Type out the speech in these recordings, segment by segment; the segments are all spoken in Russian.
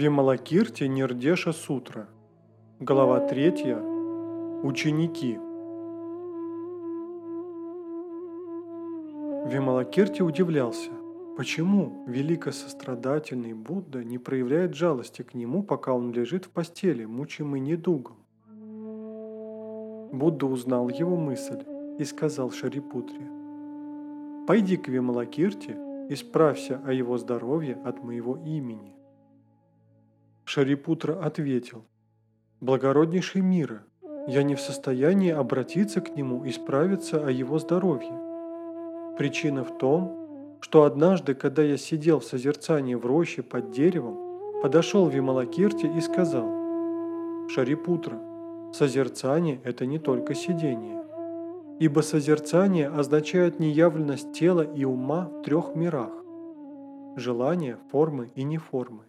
Вималакирти Нирдеша Сутра. Глава 3. Ученики. Вималакирти удивлялся, почему великосострадательный Будда не проявляет жалости к нему, пока он лежит в постели, мучимый недугом. Будда узнал его мысль и сказал Шарипутре, «Пойди к Вималакирти и справься о его здоровье от моего имени». Шарипутра ответил, «Благороднейший мира, я не в состоянии обратиться к нему и справиться о его здоровье. Причина в том, что однажды, когда я сидел в созерцании в роще под деревом, подошел Вималакирти и сказал, «Шарипутра, созерцание – это не только сидение, ибо созерцание означает неявленность тела и ума в трех мирах – желания, формы и неформы.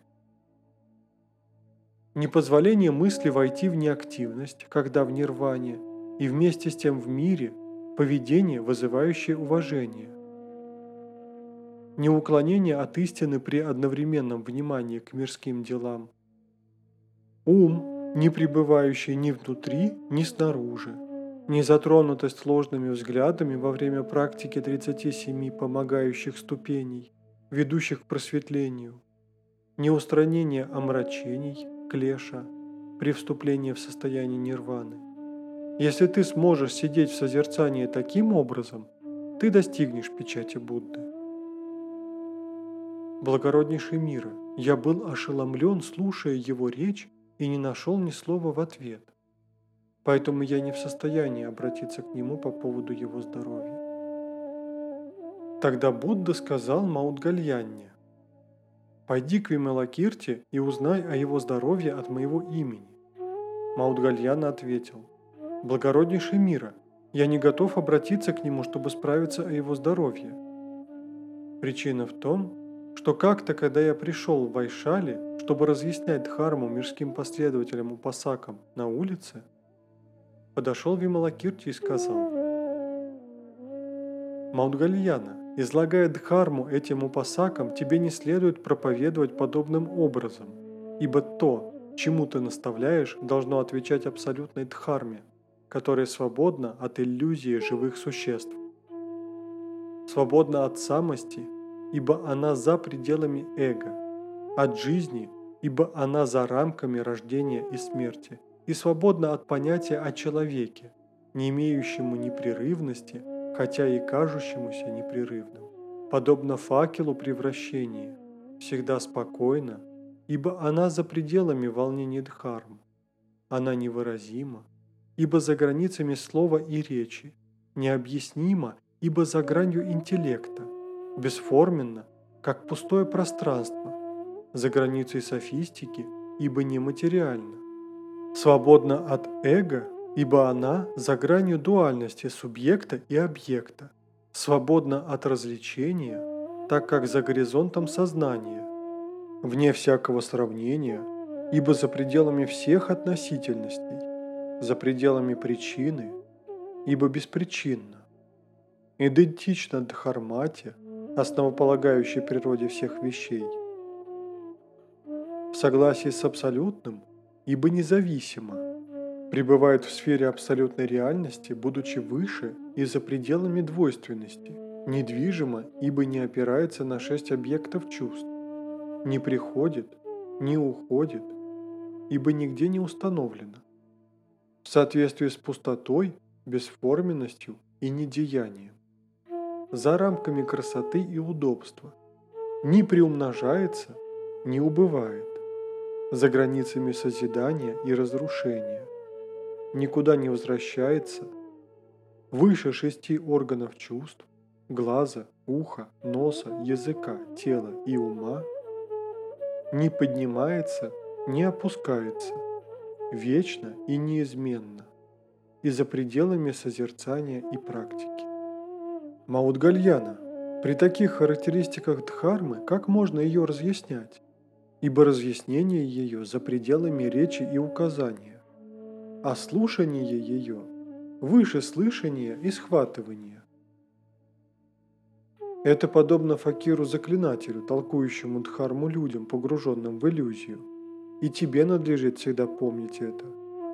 Непозволение мысли войти в неактивность, когда в нирване, и вместе с тем в мире – поведение, вызывающее уважение. Неуклонение от истины при одновременном внимании к мирским делам. Ум, не пребывающий ни внутри, ни снаружи. Незатронутость сложными взглядами во время практики 37 помогающих ступеней, ведущих к просветлению. Неустранение омрачений – клеша при вступлении в состояние нирваны. Если ты сможешь сидеть в созерцании таким образом, ты достигнешь печати Будды. Благороднейший мира, я был ошеломлен, слушая его речь, и не нашел ни слова в ответ. Поэтому я не в состоянии обратиться к нему по поводу его здоровья. Тогда Будда сказал Маудгальянне, Пойди к Вималакирте и узнай о его здоровье от моего имени. Маудгальяна ответил, «Благороднейший мира, я не готов обратиться к нему, чтобы справиться о его здоровье. Причина в том, что как-то, когда я пришел в Вайшали, чтобы разъяснять Дхарму мирским последователям Упасакам на улице, подошел Вималакирти и сказал, «Маудгальяна, Излагая дхарму этим упасакам, тебе не следует проповедовать подобным образом, ибо то, чему ты наставляешь, должно отвечать абсолютной дхарме, которая свободна от иллюзии живых существ. Свободна от самости, ибо она за пределами эго, от жизни, ибо она за рамками рождения и смерти, и свободна от понятия о человеке, не имеющему непрерывности – хотя и кажущемуся непрерывным, подобно факелу превращения, всегда спокойна, ибо она за пределами волнений Дхарм. Она невыразима, ибо за границами слова и речи, необъяснима, ибо за гранью интеллекта, бесформенна, как пустое пространство, за границей софистики, ибо нематериально, свободна от эго, ибо она за гранью дуальности субъекта и объекта, свободна от развлечения, так как за горизонтом сознания, вне всякого сравнения, ибо за пределами всех относительностей, за пределами причины, ибо беспричинно, идентично Дхармате, основополагающей природе всех вещей, в согласии с абсолютным, ибо независимо – пребывает в сфере абсолютной реальности, будучи выше и за пределами двойственности, недвижимо, ибо не опирается на шесть объектов чувств, не приходит, не уходит, ибо нигде не установлено. В соответствии с пустотой, бесформенностью и недеянием. За рамками красоты и удобства. Не приумножается, не убывает. За границами созидания и разрушения никуда не возвращается, выше шести органов чувств, глаза, уха, носа, языка, тела и ума, не поднимается, не опускается, вечно и неизменно, и за пределами созерцания и практики. Маудгальяна, при таких характеристиках Дхармы, как можно ее разъяснять? Ибо разъяснение ее за пределами речи и указания а слушание ее выше слышания и схватывания. Это подобно факиру-заклинателю, толкующему дхарму людям, погруженным в иллюзию, И тебе надлежит всегда помнить это,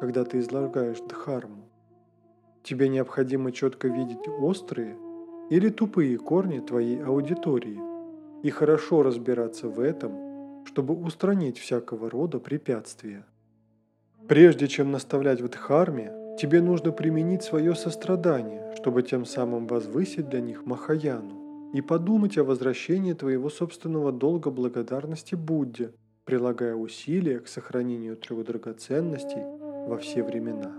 когда ты излагаешь дхарму. Тебе необходимо четко видеть острые или тупые корни твоей аудитории и хорошо разбираться в этом, чтобы устранить всякого рода препятствия. Прежде чем наставлять в дхарме, тебе нужно применить свое сострадание, чтобы тем самым возвысить для них Махаяну и подумать о возвращении твоего собственного долга благодарности Будде, прилагая усилия к сохранению трех драгоценностей во все времена.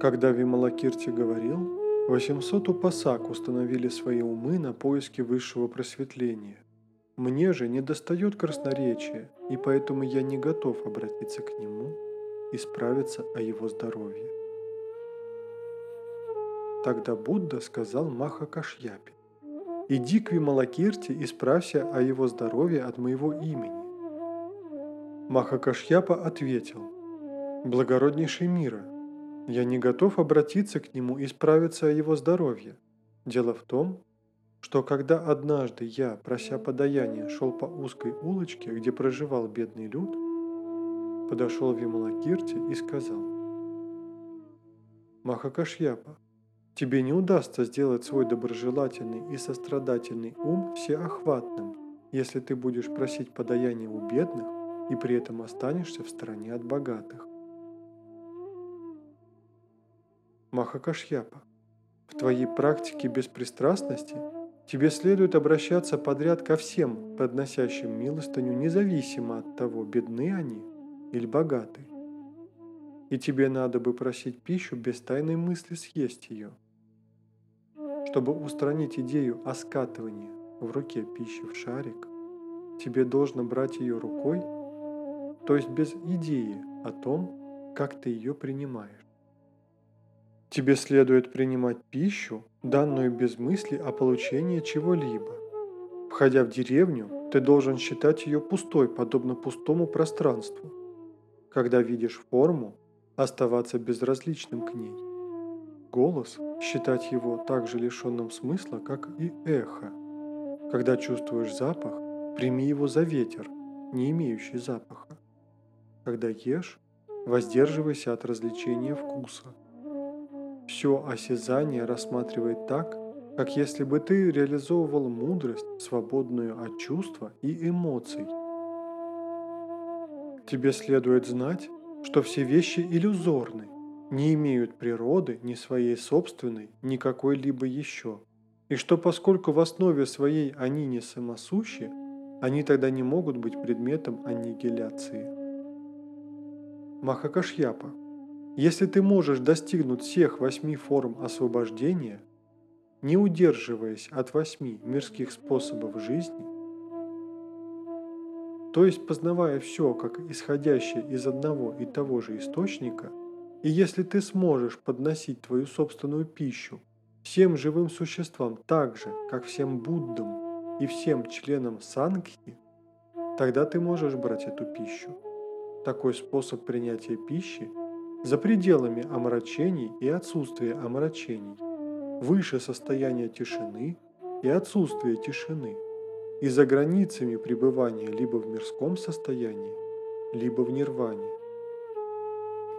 Когда Вималакирти говорил, 800 упасак установили свои умы на поиски высшего просветления. Мне же не достает красноречия, и поэтому я не готов обратиться к нему и справиться о его здоровье. Тогда Будда сказал Маха Кашьяпе, «Иди к Вималакирте и справься о его здоровье от моего имени». Маха Кашьяпа ответил, «Благороднейший мира, я не готов обратиться к нему и справиться о его здоровье. Дело в том, что когда однажды я, прося подаяния, шел по узкой улочке, где проживал бедный люд, подошел Вималакирти и сказал, «Махакашьяпа, тебе не удастся сделать свой доброжелательный и сострадательный ум всеохватным, если ты будешь просить подаяния у бедных и при этом останешься в стороне от богатых. Махакашьяпа, в твоей практике беспристрастности – Тебе следует обращаться подряд ко всем, подносящим милостыню, независимо от того, бедны они или богаты. И тебе надо бы просить пищу без тайной мысли съесть ее. Чтобы устранить идею о скатывании в руке пищи в шарик, тебе должно брать ее рукой, то есть без идеи о том, как ты ее принимаешь. Тебе следует принимать пищу, данную без мысли о получении чего-либо. Входя в деревню, ты должен считать ее пустой, подобно пустому пространству. Когда видишь форму, оставаться безразличным к ней. Голос – считать его так же лишенным смысла, как и эхо. Когда чувствуешь запах, прими его за ветер, не имеющий запаха. Когда ешь, воздерживайся от развлечения вкуса – все осязание рассматривает так, как если бы ты реализовывал мудрость, свободную от чувства и эмоций. Тебе следует знать, что все вещи иллюзорны, не имеют природы ни своей собственной, ни какой-либо еще, и что поскольку в основе своей они не самосущи, они тогда не могут быть предметом аннигиляции. Махакашьяпа если ты можешь достигнуть всех восьми форм освобождения, не удерживаясь от восьми мирских способов жизни, то есть познавая все как исходящее из одного и того же источника, и если ты сможешь подносить твою собственную пищу всем живым существам так же, как всем Буддам и всем членам Сангхи, тогда ты можешь брать эту пищу. Такой способ принятия пищи – за пределами омрачений и отсутствия омрачений, выше состояния тишины и отсутствия тишины, и за границами пребывания либо в мирском состоянии, либо в нирване.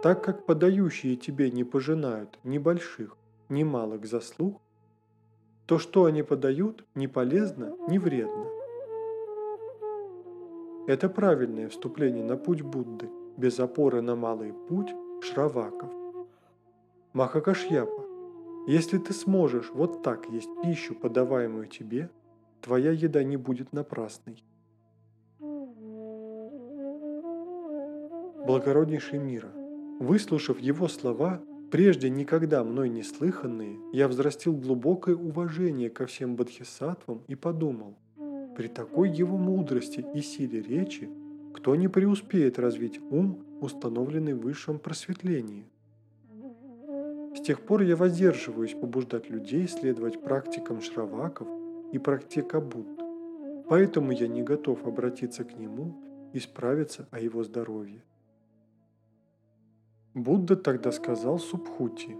Так как подающие тебе не пожинают ни больших, ни малых заслуг, то что они подают, не полезно, не вредно. Это правильное вступление на путь Будды, без опоры на малый путь Шраваков. Махакашьяпа, если ты сможешь вот так есть пищу, подаваемую тебе, твоя еда не будет напрасной. Благороднейший мира, выслушав его слова, прежде никогда мной не слыханные, я взрастил глубокое уважение ко всем бодхисаттвам и подумал, при такой его мудрости и силе речи, кто не преуспеет развить ум установленный в высшем просветлении. С тех пор я воздерживаюсь побуждать людей следовать практикам шраваков и практика Будд, поэтому я не готов обратиться к нему и справиться о его здоровье. Будда тогда сказал Субхути,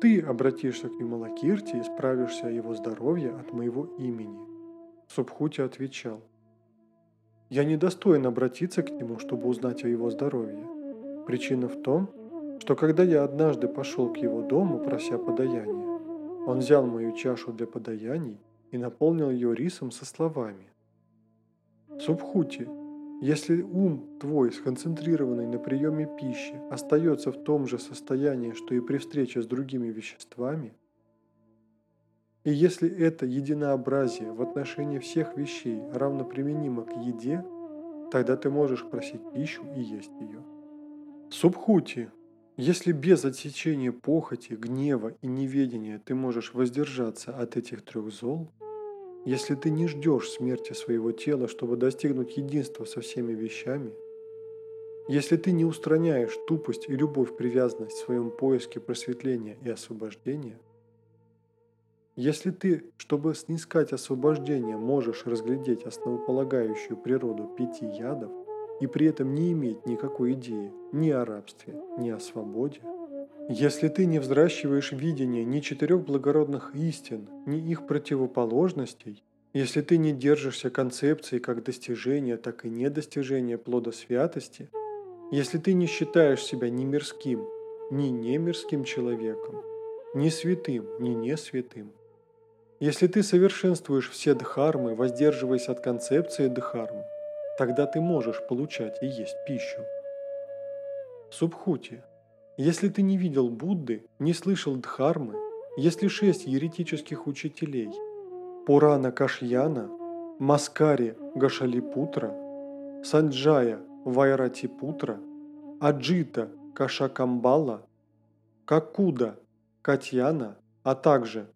«Ты обратишься к Вималакирти и справишься о его здоровье от моего имени». Субхути отвечал – Я не достоин обратиться к нему, чтобы узнать о его здоровье. Причина в том, что когда я однажды пошел к его дому, прося подаяния, он взял мою чашу для подаяний и наполнил ее рисом со словами. Субхути, если ум твой, сконцентрированный на приеме пищи, остается в том же состоянии, что и при встрече с другими веществами, и если это единообразие в отношении всех вещей равноприменимо к еде, тогда ты можешь просить пищу и есть ее. Субхути, если без отсечения похоти, гнева и неведения ты можешь воздержаться от этих трех зол – если ты не ждешь смерти своего тела, чтобы достигнуть единства со всеми вещами, если ты не устраняешь тупость и любовь-привязанность в своем поиске просветления и освобождения, если ты, чтобы снискать освобождение, можешь разглядеть основополагающую природу пяти ядов и при этом не иметь никакой идеи ни о рабстве, ни о свободе – если ты не взращиваешь видение ни четырех благородных истин, ни их противоположностей, если ты не держишься концепции как достижения, так и недостижения плода святости, если ты не считаешь себя ни мирским, ни немирским человеком, ни святым, ни не святым, если ты совершенствуешь все дхармы, воздерживаясь от концепции дхармы, тогда ты можешь получать и есть пищу. Субхути – если ты не видел Будды, не слышал Дхармы, если шесть еретических учителей – Пурана Кашьяна, Маскари Гашалипутра, Санджая Вайратипутра, Аджита Кашакамбала, Какуда Катьяна, а также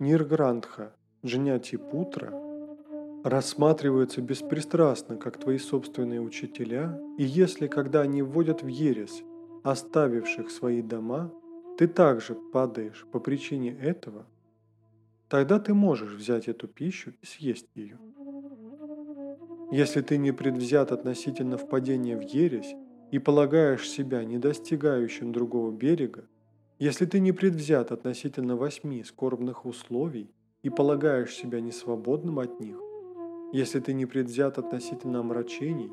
Нирграндха Джнятипутра рассматриваются беспристрастно как твои собственные учителя, и если когда они вводят в ересь оставивших свои дома, ты также падаешь по причине этого, тогда ты можешь взять эту пищу и съесть ее. Если ты не предвзят относительно впадения в ересь и полагаешь себя не достигающим другого берега, если ты не предвзят относительно восьми скорбных условий и полагаешь себя несвободным от них, если ты не предвзят относительно омрачений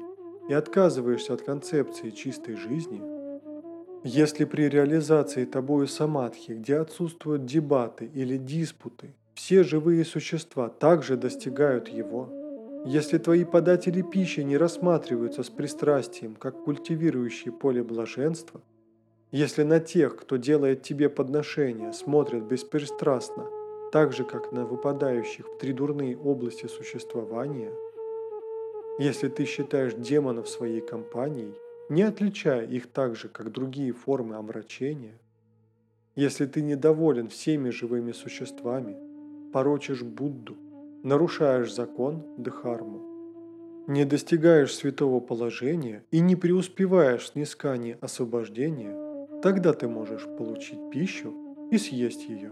и отказываешься от концепции чистой жизни – если при реализации тобою самадхи, где отсутствуют дебаты или диспуты, все живые существа также достигают его, если твои податели пищи не рассматриваются с пристрастием, как культивирующие поле блаженства, если на тех, кто делает тебе подношения, смотрят беспристрастно, так же, как на выпадающих в три дурные области существования, если ты считаешь демонов своей компанией, не отличая их так же, как другие формы омрачения, если ты недоволен всеми живыми существами, порочишь Будду, нарушаешь закон Дхарму, не достигаешь святого положения и не преуспеваешь в снискании освобождения, тогда ты можешь получить пищу и съесть ее.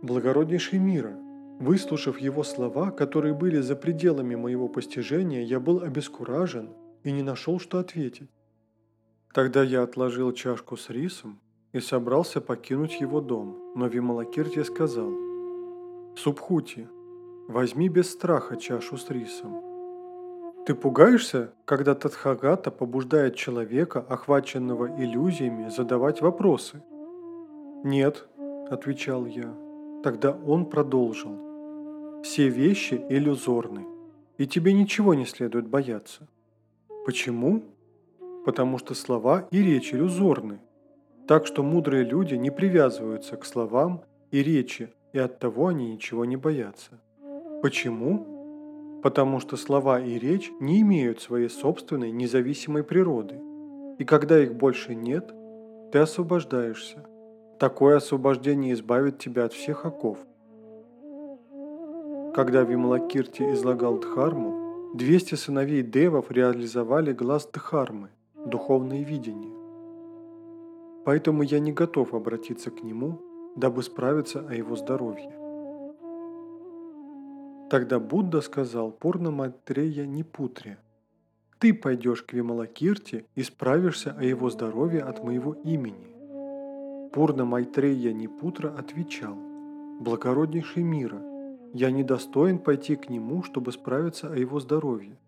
Благороднейший мира, выслушав его слова, которые были за пределами моего постижения, я был обескуражен и не нашел, что ответить. Тогда я отложил чашку с рисом и собрался покинуть его дом, но Вималакирти сказал, «Субхути, возьми без страха чашу с рисом. Ты пугаешься, когда Тадхагата побуждает человека, охваченного иллюзиями, задавать вопросы?» «Нет», – отвечал я. Тогда он продолжил. «Все вещи иллюзорны, и тебе ничего не следует бояться. Почему? Потому что слова и речь иллюзорны. Так что мудрые люди не привязываются к словам и речи, и оттого они ничего не боятся. Почему? Потому что слова и речь не имеют своей собственной независимой природы. И когда их больше нет, ты освобождаешься. Такое освобождение избавит тебя от всех оков. Когда Вималакирти излагал Дхарму, 200 сыновей девов реализовали глаз Дхармы, духовное видение. Поэтому я не готов обратиться к нему, дабы справиться о его здоровье. Тогда Будда сказал Пурна Матрея Нипутре, «Ты пойдешь к Вималакирте и справишься о его здоровье от моего имени». Пурна Майтрея Нипутра отвечал, «Благороднейший мира, я недостоин пойти к нему, чтобы справиться о его здоровье.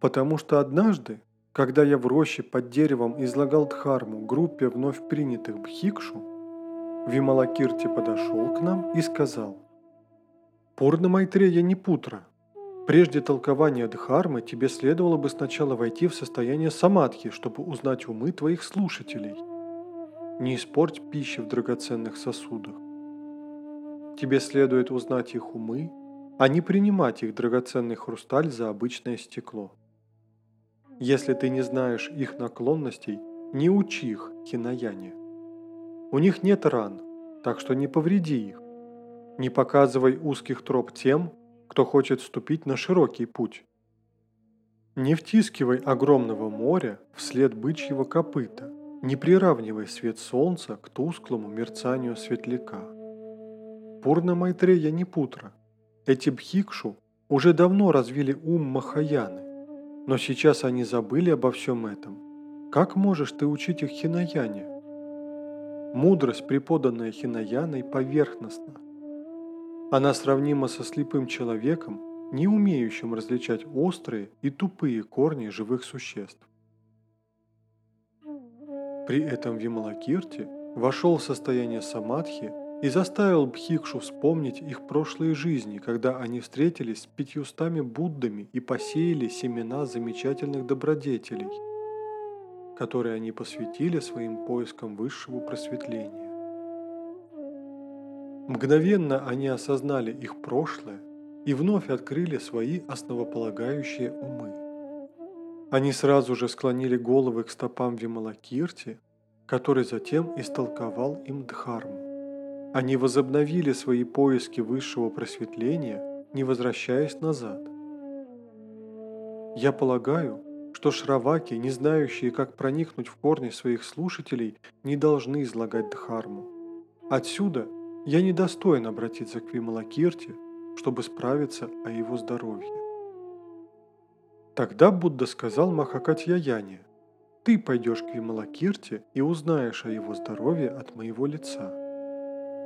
Потому что однажды, когда я в роще под деревом излагал дхарму группе вновь принятых бхикшу, Вималакирти подошел к нам и сказал, «Пурна Майтрея не путра. Прежде толкования дхармы тебе следовало бы сначала войти в состояние самадхи, чтобы узнать умы твоих слушателей. Не испорть пищи в драгоценных сосудах. Тебе следует узнать их умы, а не принимать их драгоценный хрусталь за обычное стекло. Если ты не знаешь их наклонностей, не учи их хинаяне. У них нет ран, так что не повреди их. Не показывай узких троп тем, кто хочет ступить на широкий путь. Не втискивай огромного моря вслед бычьего копыта, не приравнивай свет солнца к тусклому мерцанию светляка. Пурна Майтрея не путра. Эти бхикшу уже давно развили ум Махаяны, но сейчас они забыли обо всем этом. Как можешь ты учить их хинаяне? Мудрость, преподанная хинаяной, поверхностна. Она сравнима со слепым человеком, не умеющим различать острые и тупые корни живых существ. При этом Вималакирти вошел в состояние самадхи и заставил Бхикшу вспомнить их прошлые жизни, когда они встретились с пятьюстами Буддами и посеяли семена замечательных добродетелей – которые они посвятили своим поискам высшего просветления. Мгновенно они осознали их прошлое и вновь открыли свои основополагающие умы. Они сразу же склонили головы к стопам Вималакирти, который затем истолковал им Дхарму. Они возобновили свои поиски высшего просветления, не возвращаясь назад. Я полагаю, что шраваки, не знающие, как проникнуть в корни своих слушателей, не должны излагать Дхарму. Отсюда я недостоин обратиться к Вималакирте, чтобы справиться о его здоровье. Тогда Будда сказал Махакатьяяне, «Ты пойдешь к Вималакирте и узнаешь о его здоровье от моего лица».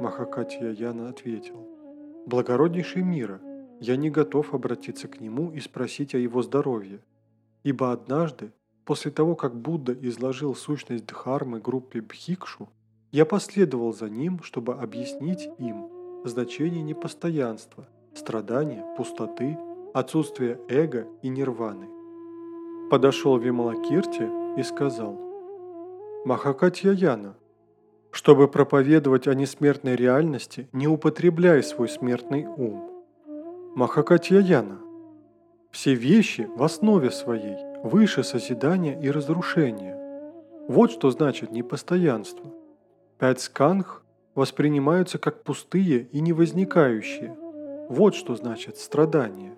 Махакатьяяна ответил, «Благороднейший мира, я не готов обратиться к нему и спросить о его здоровье, Ибо однажды, после того, как Будда изложил сущность Дхармы группе Бхикшу, я последовал за ним, чтобы объяснить им значение непостоянства, страдания, пустоты, отсутствия эго и нирваны. Подошел Вималакирти и сказал, «Махакатьяяна, чтобы проповедовать о несмертной реальности, не употребляй свой смертный ум. Махакатьяяна, все вещи в основе своей выше созидания и разрушения. Вот что значит непостоянство. Пять сканх воспринимаются как пустые и невозникающие. Вот что значит страдание.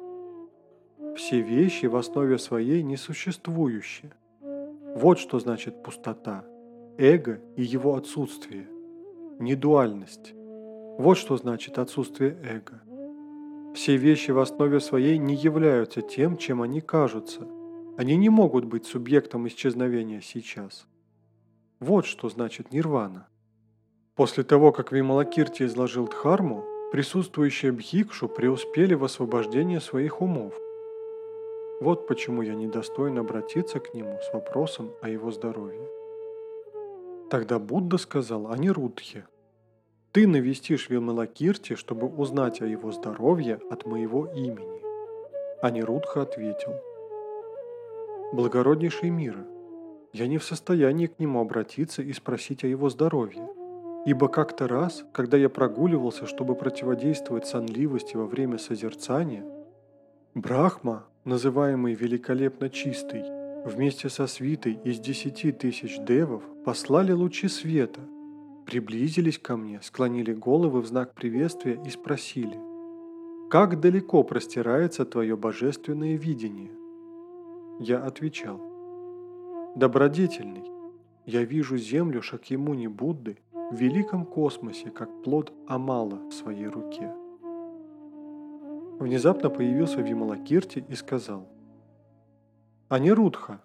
Все вещи в основе своей несуществующие. Вот что значит пустота, эго и его отсутствие. Недуальность. Вот что значит отсутствие эго. Все вещи в основе своей не являются тем, чем они кажутся. Они не могут быть субъектом исчезновения сейчас. Вот что значит нирвана. После того, как Вималакирти изложил Дхарму, присутствующие Бхикшу преуспели в освобождении своих умов. Вот почему я недостоин обратиться к нему с вопросом о его здоровье. Тогда Будда сказал Анирудхе – ты навестишь Вималакирти, чтобы узнать о его здоровье от моего имени. Анирудха ответил. Благороднейший мира, я не в состоянии к нему обратиться и спросить о его здоровье, ибо как-то раз, когда я прогуливался, чтобы противодействовать сонливости во время созерцания, Брахма, называемый великолепно чистый, вместе со свитой из десяти тысяч девов послали лучи света – приблизились ко мне, склонили головы в знак приветствия и спросили, «Как далеко простирается твое божественное видение?» Я отвечал, «Добродетельный, я вижу землю Шакьямуни Будды в великом космосе, как плод Амала в своей руке». Внезапно появился Вималакирти и сказал, «Анирудха,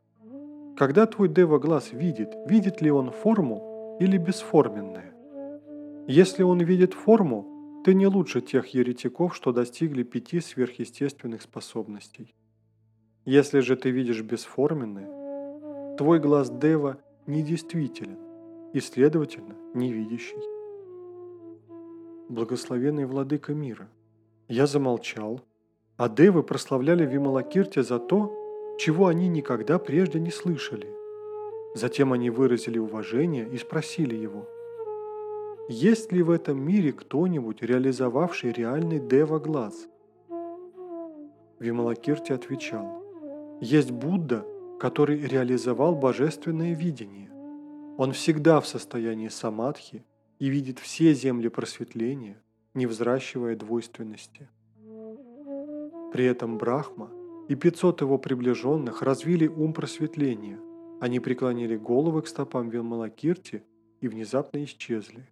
когда твой Дева глаз видит, видит ли он форму или бесформенное. Если он видит форму, ты не лучше тех еретиков, что достигли пяти сверхъестественных способностей. Если же ты видишь бесформенное, твой глаз Дева недействителен и, следовательно, невидящий. Благословенный владыка мира, я замолчал, а Девы прославляли Вималакирте за то, чего они никогда прежде не слышали. Затем они выразили уважение и спросили его, есть ли в этом мире кто-нибудь, реализовавший реальный Дева-глаз? Вималакирти отвечал, есть Будда, который реализовал божественное видение. Он всегда в состоянии самадхи и видит все земли просветления, не взращивая двойственности. При этом Брахма и 500 его приближенных развили ум просветления. Они преклонили головы к стопам Вилмалакирти и внезапно исчезли.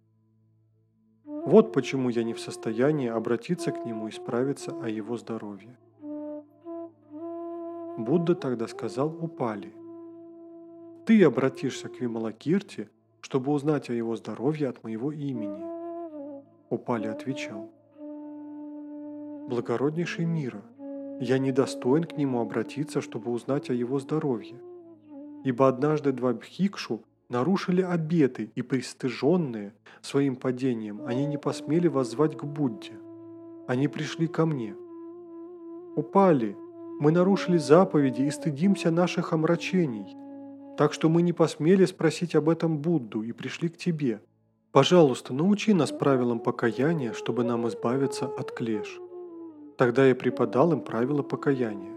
Вот почему я не в состоянии обратиться к нему и справиться о его здоровье. Будда тогда сказал Упали, «Ты обратишься к Вималакирти, чтобы узнать о его здоровье от моего имени». Упали отвечал, «Благороднейший мира, я недостоин к нему обратиться, чтобы узнать о его здоровье, ибо однажды два бхикшу нарушили обеты и пристыженные своим падением, они не посмели воззвать к Будде. Они пришли ко мне. Упали, мы нарушили заповеди и стыдимся наших омрачений. Так что мы не посмели спросить об этом Будду и пришли к тебе. Пожалуйста, научи нас правилам покаяния, чтобы нам избавиться от клеш. Тогда я преподал им правила покаяния.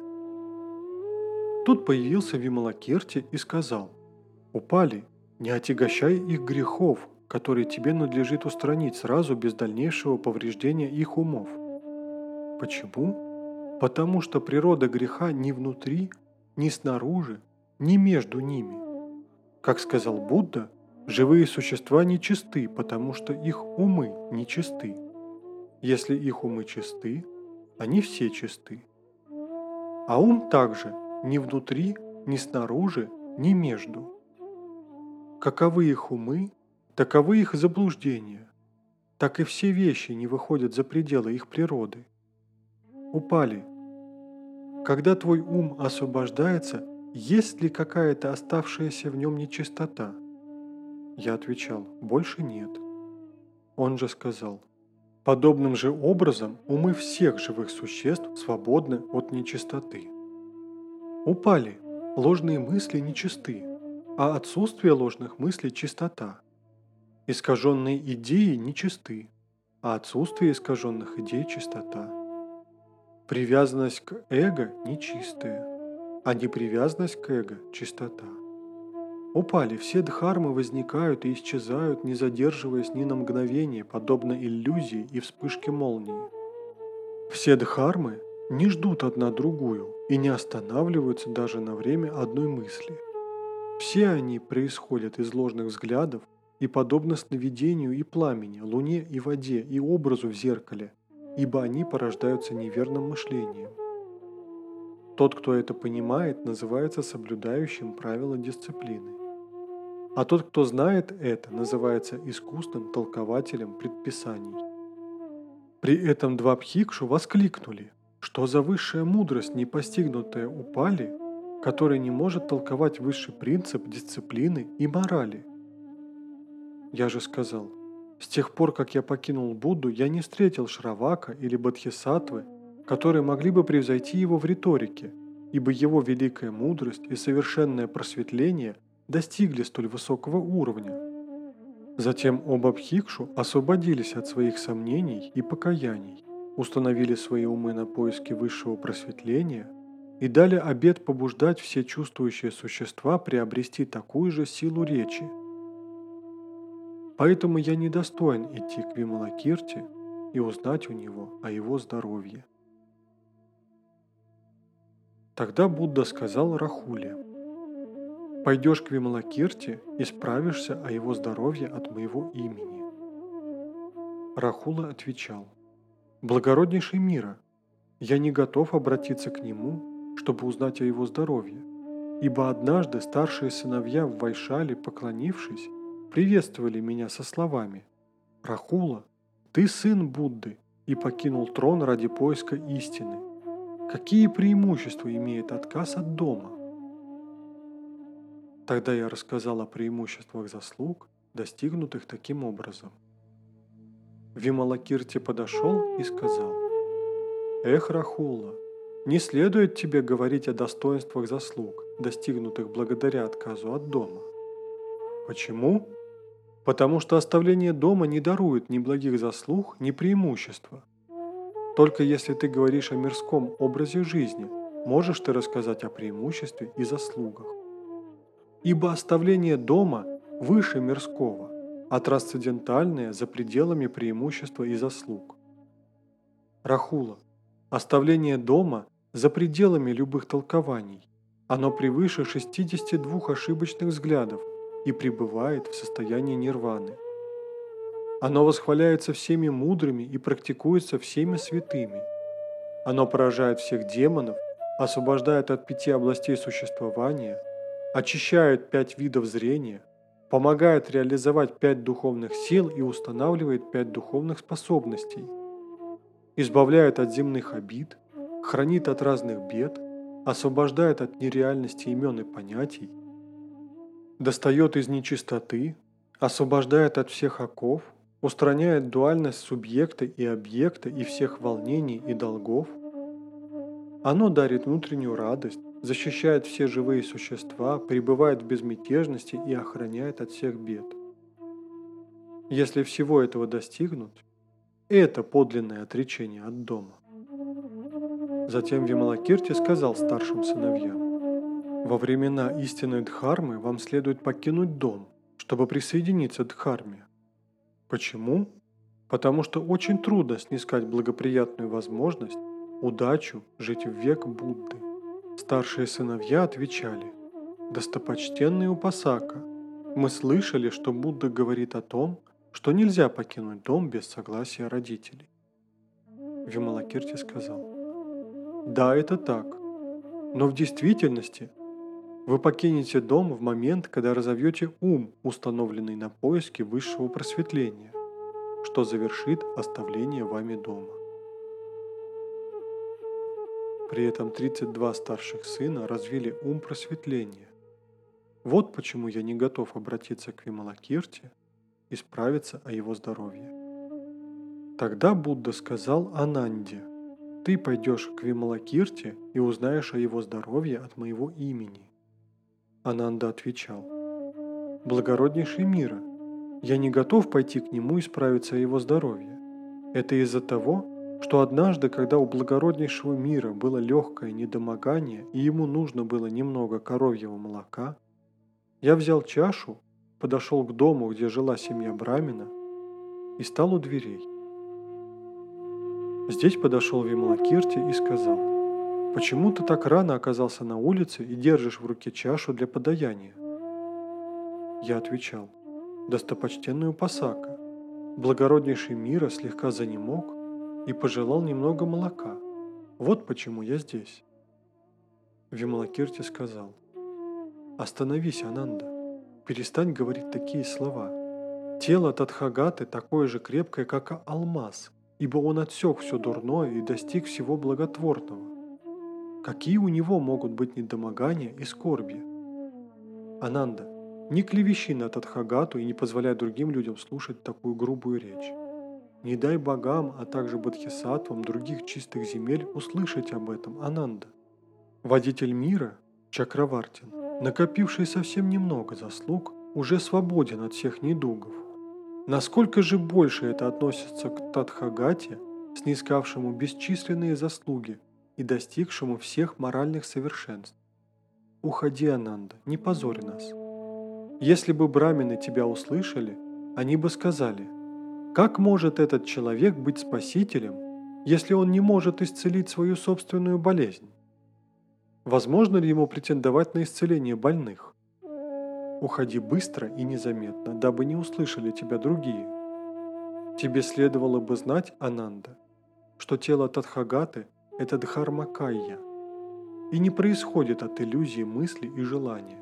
Тут появился Вималакирти и сказал, «Упали, не отягощай их грехов, которые тебе надлежит устранить сразу без дальнейшего повреждения их умов. Почему? Потому что природа греха ни внутри, ни снаружи, ни между ними. Как сказал Будда, живые существа нечисты, потому что их умы нечисты. Если их умы чисты, они все чисты. А ум также ни внутри, ни снаружи, ни между. Каковы их умы, таковы их заблуждения. Так и все вещи не выходят за пределы их природы – упали. Когда твой ум освобождается, есть ли какая-то оставшаяся в нем нечистота? Я отвечал, больше нет. Он же сказал, подобным же образом умы всех живых существ свободны от нечистоты. Упали, ложные мысли нечисты, а отсутствие ложных мыслей – чистота. Искаженные идеи нечисты, а отсутствие искаженных идей – чистота. Привязанность к эго нечистая, а непривязанность к эго – чистота. Упали, все дхармы возникают и исчезают, не задерживаясь ни на мгновение, подобно иллюзии и вспышке молнии. Все дхармы не ждут одна другую и не останавливаются даже на время одной мысли. Все они происходят из ложных взглядов и подобно сновидению и пламени, луне и воде и образу в зеркале, ибо они порождаются неверным мышлением. Тот, кто это понимает, называется соблюдающим правила дисциплины. А тот, кто знает это, называется искусным толкователем предписаний. При этом два пхикшу воскликнули, что за высшая мудрость, не постигнутая у Пали, который не может толковать высший принцип дисциплины и морали. Я же сказал, с тех пор, как я покинул Будду, я не встретил Шравака или Бодхисаттвы, которые могли бы превзойти его в риторике, ибо его великая мудрость и совершенное просветление достигли столь высокого уровня. Затем оба Бхикшу освободились от своих сомнений и покаяний, установили свои умы на поиски высшего просветления и дали обет побуждать все чувствующие существа приобрести такую же силу речи – Поэтому я недостоин идти к Вималакирте и узнать у него о его здоровье. Тогда Будда сказал Рахуле, «Пойдешь к Вималакирте и справишься о его здоровье от моего имени». Рахула отвечал, «Благороднейший мира, я не готов обратиться к нему, чтобы узнать о его здоровье, ибо однажды старшие сыновья в Вайшале, поклонившись, приветствовали меня со словами «Рахула, ты сын Будды и покинул трон ради поиска истины. Какие преимущества имеет отказ от дома? Тогда я рассказал о преимуществах заслуг, достигнутых таким образом. Вималакирти подошел и сказал, «Эх, Рахула, не следует тебе говорить о достоинствах заслуг, достигнутых благодаря отказу от дома. Почему? Потому что оставление дома не дарует ни благих заслуг, ни преимущества. Только если ты говоришь о мирском образе жизни, можешь ты рассказать о преимуществе и заслугах. Ибо оставление дома выше мирского, а трансцендентальное за пределами преимущества и заслуг. Рахула, оставление дома за пределами любых толкований. Оно превыше 62 ошибочных взглядов и пребывает в состоянии нирваны. Оно восхваляется всеми мудрыми и практикуется всеми святыми. Оно поражает всех демонов, освобождает от пяти областей существования, очищает пять видов зрения, помогает реализовать пять духовных сил и устанавливает пять духовных способностей, избавляет от земных обид – хранит от разных бед, освобождает от нереальности имен и понятий, достает из нечистоты, освобождает от всех оков, устраняет дуальность субъекта и объекта и всех волнений и долгов. Оно дарит внутреннюю радость, защищает все живые существа, пребывает в безмятежности и охраняет от всех бед. Если всего этого достигнуть, это подлинное отречение от дома. Затем Вималакирти сказал старшим сыновьям, «Во времена истинной Дхармы вам следует покинуть дом, чтобы присоединиться к Дхарме. Почему? Потому что очень трудно снискать благоприятную возможность, удачу жить в век Будды. Старшие сыновья отвечали, «Достопочтенный Упасака, мы слышали, что Будда говорит о том, что нельзя покинуть дом без согласия родителей». Вималакирти сказал, да, это так. Но в действительности вы покинете дом в момент, когда разовьете ум, установленный на поиске высшего просветления, что завершит оставление вами дома. При этом 32 старших сына развили ум просветления. Вот почему я не готов обратиться к Вималакирте и справиться о его здоровье. Тогда Будда сказал Ананде – ты пойдешь к Вималакирте и узнаешь о его здоровье от моего имени. Ананда отвечал, «Благороднейший мира, я не готов пойти к нему и справиться о его здоровье. Это из-за того, что однажды, когда у благороднейшего мира было легкое недомогание и ему нужно было немного коровьего молока, я взял чашу, подошел к дому, где жила семья Брамина, и стал у дверей. Здесь подошел Вималакирти и сказал, «Почему ты так рано оказался на улице и держишь в руке чашу для подаяния?» Я отвечал, «Достопочтенную Пасака, благороднейший мира слегка занемог и пожелал немного молока. Вот почему я здесь». Вималакирти сказал, «Остановись, Ананда, перестань говорить такие слова. Тело Тадхагаты такое же крепкое, как алмаз, ибо он отсек все дурное и достиг всего благотворного. Какие у него могут быть недомогания и скорби? Ананда, не клевещи на Тадхагату и не позволяй другим людям слушать такую грубую речь. Не дай богам, а также бодхисаттвам других чистых земель услышать об этом, Ананда. Водитель мира, Чакравартин, накопивший совсем немного заслуг, уже свободен от всех недугов. Насколько же больше это относится к Тадхагате, снискавшему бесчисленные заслуги и достигшему всех моральных совершенств? Уходи, Ананда, не позорь нас. Если бы брамины тебя услышали, они бы сказали, как может этот человек быть спасителем, если он не может исцелить свою собственную болезнь? Возможно ли ему претендовать на исцеление больных? Уходи быстро и незаметно, дабы не услышали тебя другие. Тебе следовало бы знать, Ананда, что тело Тадхагаты – это Дхармакайя, и не происходит от иллюзии мысли и желания.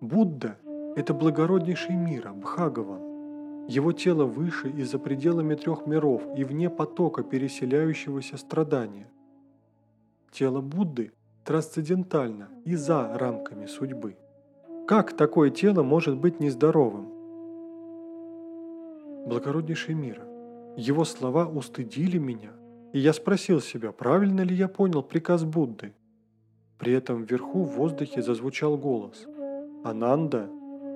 Будда – это благороднейший мира, Бхагаван. Его тело выше и за пределами трех миров и вне потока переселяющегося страдания. тело Будды трансцендентально и за рамками судьбы. Как такое тело может быть нездоровым? Благороднейший мира, его слова устыдили меня, и я спросил себя, правильно ли я понял приказ Будды. При этом вверху в воздухе зазвучал голос. «Ананда,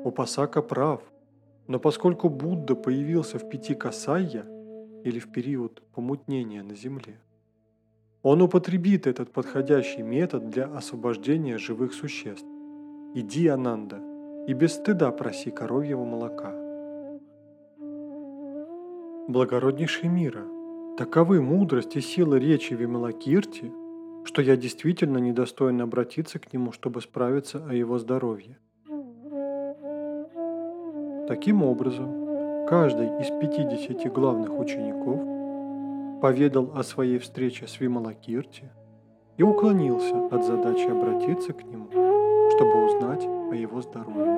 Упасака прав, но поскольку Будда появился в пяти касайя, или в период помутнения на Земле, он употребит этот подходящий метод для освобождения живых существ. Иди, Ананда, и без стыда проси коровьего молока. Благороднейший мира, таковы мудрость и сила речи Вималакирти, что я действительно недостоин обратиться к нему, чтобы справиться о его здоровье. Таким образом, каждый из 50 главных учеников поведал о своей встрече с Вималакирти и уклонился от задачи обратиться к нему, чтобы узнать о его здоровье.